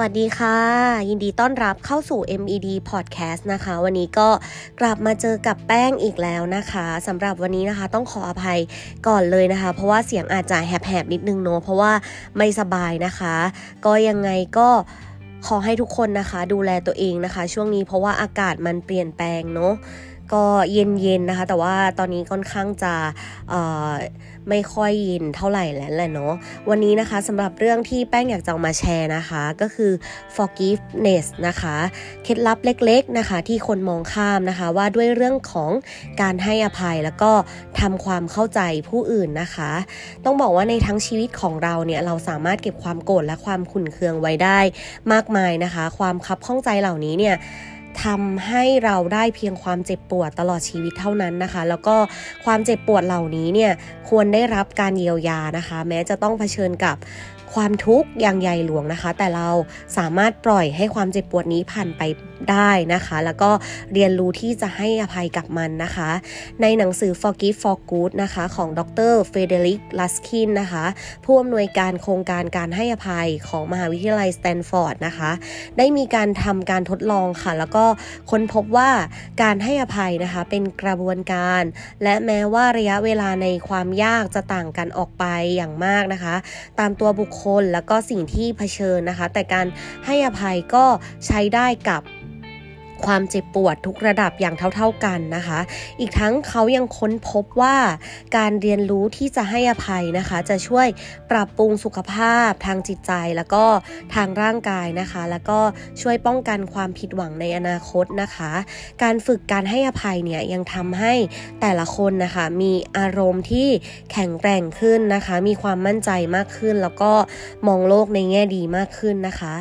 วัสดีค่ะ ยินดีต้อนรับเข้าสู่ MED Podcast นะคะ วันนี้ก็กลับมาเจอกับแป้งอีกแล้วนะคะสำหรับวันนี้นะคะ ต้องขออภัยก่อนเลยนะคะ เพราะว่าเสียงอาจจะแหบๆนิดนึงเนาะเพราะว่าไม่สบายนะคะ ก็ยังไงก็ขอให้ทุกคนนะคะ ดูแลตัวเองนะคะ ช่วงนี้เพราะว่าอากาศมันเปลี่ยนแปลงเนาะ ก็เย็นๆนะคะ แต่ว่าตอนนี้ค่อนข้างจะไม่ค่อยเยินเท่าไหร่แล้วแหละเนาะวันนี้นะคะสำหรับเรื่องที่แป้งอยากจะมาแชร์นะคะ ก็คือ forgiveness นะคะเคล็ดลับเล็กๆนะคะ ที่คนมองข้ามนะคะ ว่าด้วยเรื่องของการให้อภัยแล้วก็ทำความเข้าใจผู้อื่นนะคะ ต้องบอกว่าในทั้งชีวิตของเราเนี่ยเราสามารถเก็บความโกรธและความขุ่นเคืองไว้ได้มากมายนะคะ ความคับข้องใจเหล่านี้เนี่ย ทำให้เราได้เพียงความเจ็บปวดตลอดชีวิตเท่านั้นนะคะ แล้วก็ความเจ็บปวดเหล่านี้เนี่ยควรได้รับการเยียวยานะคะ แม้จะต้องเผชิญกับความทุกข์อย่างใหญ่หลวงนะคะ แต่เราสามารถปล่อยให้ความเจ็บปวดนี้ผ่านไปได้นะคะ แล้วก็เรียนรู้ที่จะให้อภัยกับมันนะคะ ในหนังสือ Forgive for Good นะคะ ของดร. Frederic Luskin นะคะ ผู้อำนวยการโครงการการให้อภัยของมหาวิทยาลัยสแตนฟอร์ดนะคะ ได้มีการทำการทดลองค่ะ แล้วก็ค้นพบว่าการให้อภัยนะคะเป็นกระบวนการ และแม้ว่าระยะเวลาในความยากจะต่างกันออกไปอย่างมากนะคะ ตามตัวบุคคลแล้วก็สิ่งที่เผชิญนะคะ แต่การให้อภัยก็ใช้ได้กับ ความเจ็บปวดทุกระดับอย่างเท่า ๆกันนะคะ อีกทั้งเขายังค้นพบว่าการเรียนรู้ที่จะให้อภัยนะคะ จะช่วยปรับปรุงสุขภาพทางจิตใจแล้วก็ทางร่างกายนะคะ แล้วก็ช่วยป้องกันความผิดหวังในอนาคตนะคะ การฝึกการให้อภัยเนี่ยยังทำให้แต่ละคนนะคะมีอารมณ์ที่แข็งแกร่งขึ้นนะคะ มีความมั่นใจมากขึ้น แล้วก็มองโลกในแง่ดีมากขึ้นนะคะ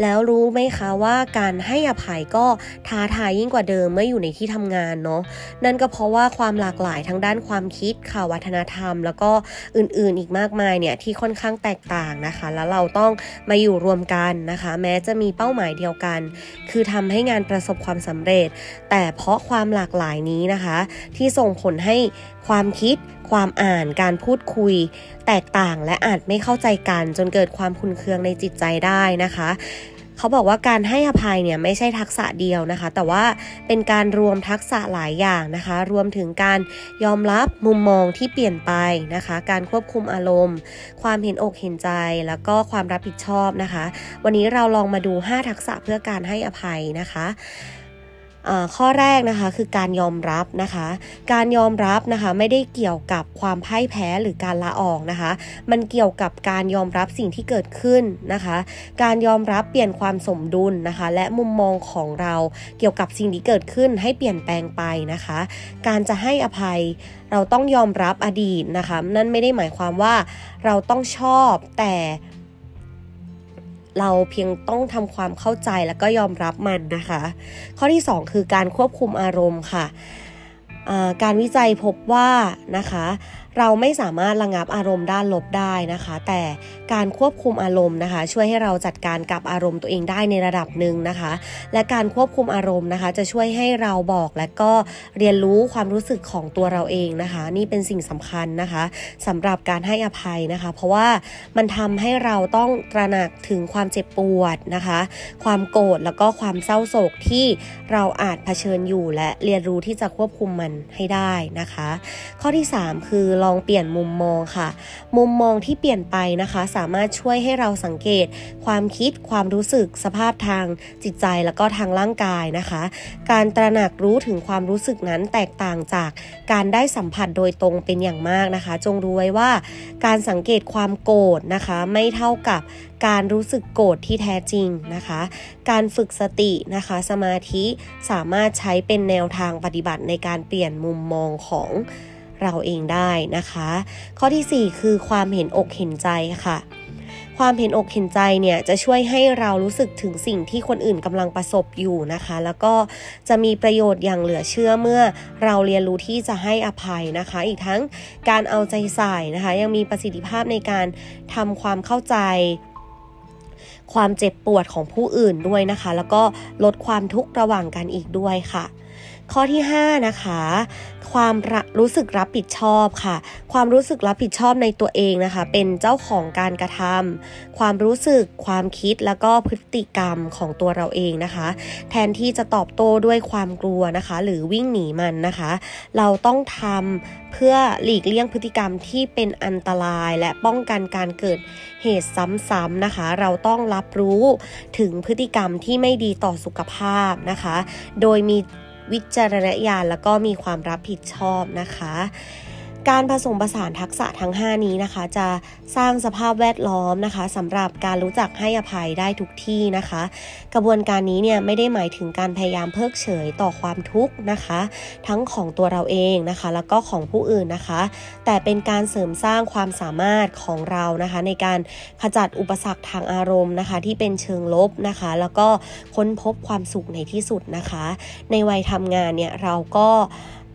แล้วรู้ไหมคะว่าการให้อภัยก็ท้าทายยิ่งกว่าเดิมเมื่ออยู่ในที่ทำงานเนาะนั่นก็เพราะว่าความหลากหลายทั้งด้านความคิดข่าววัฒนธรรม แล้วก็อื่นๆอีกมากมายเนี่ยที่ค่อนข้างแตกต่างนะคะ แล้วเราต้องมาอยู่รวมกันนะคะ แม้จะมีเป้าหมายเดียวกัน คือทำให้งานประสบความสำเร็จ แต่เพราะความหลากหลายนี้นะคะ ที่ส่งผลให้ความคิดความอ่านการพูดคุย แตกต่างและอาจไม่เข้าใจกันจนเกิดความคุนเคืองในจิตใจได้นะคะ เขาบอกว่าการให้อภัยเนี่ยไม่ใช่ทักษะเดียวนะคะ แต่ว่าเป็นการรวมทักษะหลายอย่างนะคะ รวมถึงการยอมรับมุมมองที่เปลี่ยนไปนะคะ การควบคุมอารมณ์ ความเห็นอกเห็นใจ แล้วก็ความรับผิดชอบนะคะ วันนี้เราลองมาดู 5 ทักษะเพื่อการให้อภัยนะคะ ข้อแรกนะคะคือการยอมรับนะคะ การยอมรับนะคะไม่ได้เกี่ยวกับความพ่ายแพ้หรือการลาออกนะคะ มันเกี่ยวกับการยอมรับสิ่งที่เกิดขึ้นนะคะ การยอมรับเปลี่ยนความสมดุลนะคะ และมุมมองของเราเกี่ยวกับสิ่งที่เกิดขึ้นให้เปลี่ยนแปลงไปนะคะ การจะให้อภัยเราต้องยอมรับอดีตนะคะ นั่นไม่ได้หมายความว่าเราต้องชอบแต่ เราเพียงต้องทำความเข้าใจแล้วก็ยอมรับมันนะคะ ข้อที่ 2 คือการควบคุมอารมณ์ค่ะ การวิจัยพบว่านะคะเราไม่สามารถระงับอารมณ์ด้านลบได้นะคะ แต่การควบคุมอารมณ์นะคะ ช่วยให้เราจัดการกับอารมณ์ตัวเองได้ในระดับหนึ่งนะคะ และการควบคุมอารมณ์นะคะ จะช่วยให้เราบอกและก็เรียนรู้ความรู้สึกของตัวเราเองนะคะ นี่เป็นสิ่งสำคัญนะคะสำหรับการให้อภัยนะคะ เพราะว่ามันทำให้เราต้องตระหนักถึงความเจ็บปวดนะคะ ความโกรธแล้วก็ความเศร้าโศกที่เราอาจเผชิญอยู่และเรียนรู้ที่จะควบคุมมันให้ได้นะคะ ข้อที่ 3 คือลองเปลี่ยนมุมมองค่ะ มุมมองที่เปลี่ยนไปนะคะ สามารถช่วยให้เราสังเกต ความคิดความรู้สึกสภาพทางจิตใจแล้วก็ทางร่างกายนะคะ การตระหนักรู้ถึงความรู้สึกนั้นแตกต่างจากการได้สัมผัสโดยตรงเป็นอย่างมากนะคะ จงรู้ไว้ว่าการสังเกตความโกรธนะคะ ไม่เท่ากับการรู้สึกโกรธที่แท้จริงนะคะ การฝึกสตินะคะ สมาธิสามารถใช้เป็นแนวทางปฏิบัติในการเปลี่ยนมุมมองของ เราเองได้นะคะ ข้อที่ 4 คือความเห็นอกเห็นใจค่ะ ความเห็นอกเห็นใจเนี่ยจะช่วยให้เรารู้สึกถึงสิ่งที่คนอื่นกำลังประสบอยู่นะคะ แล้วก็จะมีประโยชน์อย่างเหลือเชื่อเมื่อเราเรียนรู้ที่จะให้อภัยนะคะ อีกทั้งการเอาใจใส่นะคะ ยังมีประสิทธิภาพในการทำความเข้าใจความเจ็บปวดของผู้อื่นด้วยนะคะ แล้วก็ลดความทุกข์ระหว่างกันอีกด้วยค่ะ ข้อที่ 5 นะคะ ความรู้สึกรับผิดชอบค่ะ ความรู้สึกรับผิดชอบในตัวเองนะคะ เป็นเจ้าของการกระทำความรู้สึกความคิดแล้วก็พฤติกรรมของตัวเราเองนะคะ แทนที่จะตอบโต้ด้วยความกลัวนะคะ หรือวิ่งหนีมันนะคะ เราต้องทำเพื่อหลีกเลี่ยงพฤติกรรมที่เป็นอันตรายและป้องกันการเกิดเหตุซ้ำๆนะคะ เราต้องรับรู้ถึงพฤติกรรมที่ไม่ดีต่อสุขภาพนะคะ โดยมี วิจารณญาณแล้วก็มีความรับผิดชอบนะคะ การผสมผสานทักษะทั้ง 5 นี้นะคะ จะสร้างสภาพแวดล้อมนะคะสำหรับการรู้จักให้อภัยได้ทุกที่นะคะ กระบวนการนี้เนี่ยไม่ได้หมายถึงการพยายามเพิกเฉยต่อความทุกข์นะคะ ทั้งของตัวเราเองนะคะ แล้วก็ของผู้อื่นนะคะ แต่เป็นการเสริมสร้างความสามารถของเรานะคะ ในการขจัดอุปสรรคทางอารมณ์นะคะ ที่เป็นเชิงลบนะคะ แล้วก็ค้นพบความสุขในที่สุดนะคะ ในวัยทำงานเนี่ยเราก็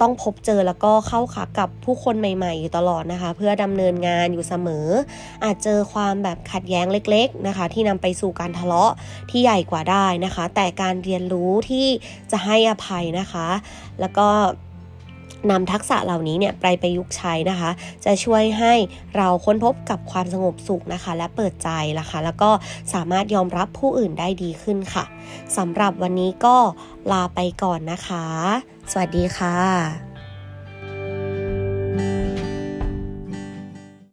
ต้องพบเจอแล้วก็เข้าขากับผู้คนใหม่ๆอยู่ตลอดนะคะ เพื่อดำเนินงานอยู่เสมอ อาจเจอความแบบขัดแย้งเล็ก ๆนะคะ ที่นำไปสู่การทะเลาะที่ใหญ่กว่าได้นะคะ แต่การเรียนรู้ที่จะให้อภัยนะคะ แล้วก็นำทักษะเหล่านี้เนี่ยไปประยุกต์ใช้นะคะ จะช่วยให้เราค้นพบกับความสงบสุขนะคะ และเปิดใจนะคะ แล้วก็สามารถยอมรับผู้อื่นได้ดีขึ้นค่ะสำหรับวันนี้ก็ลาไปก่อนนะคะ สวัสดีค่ะ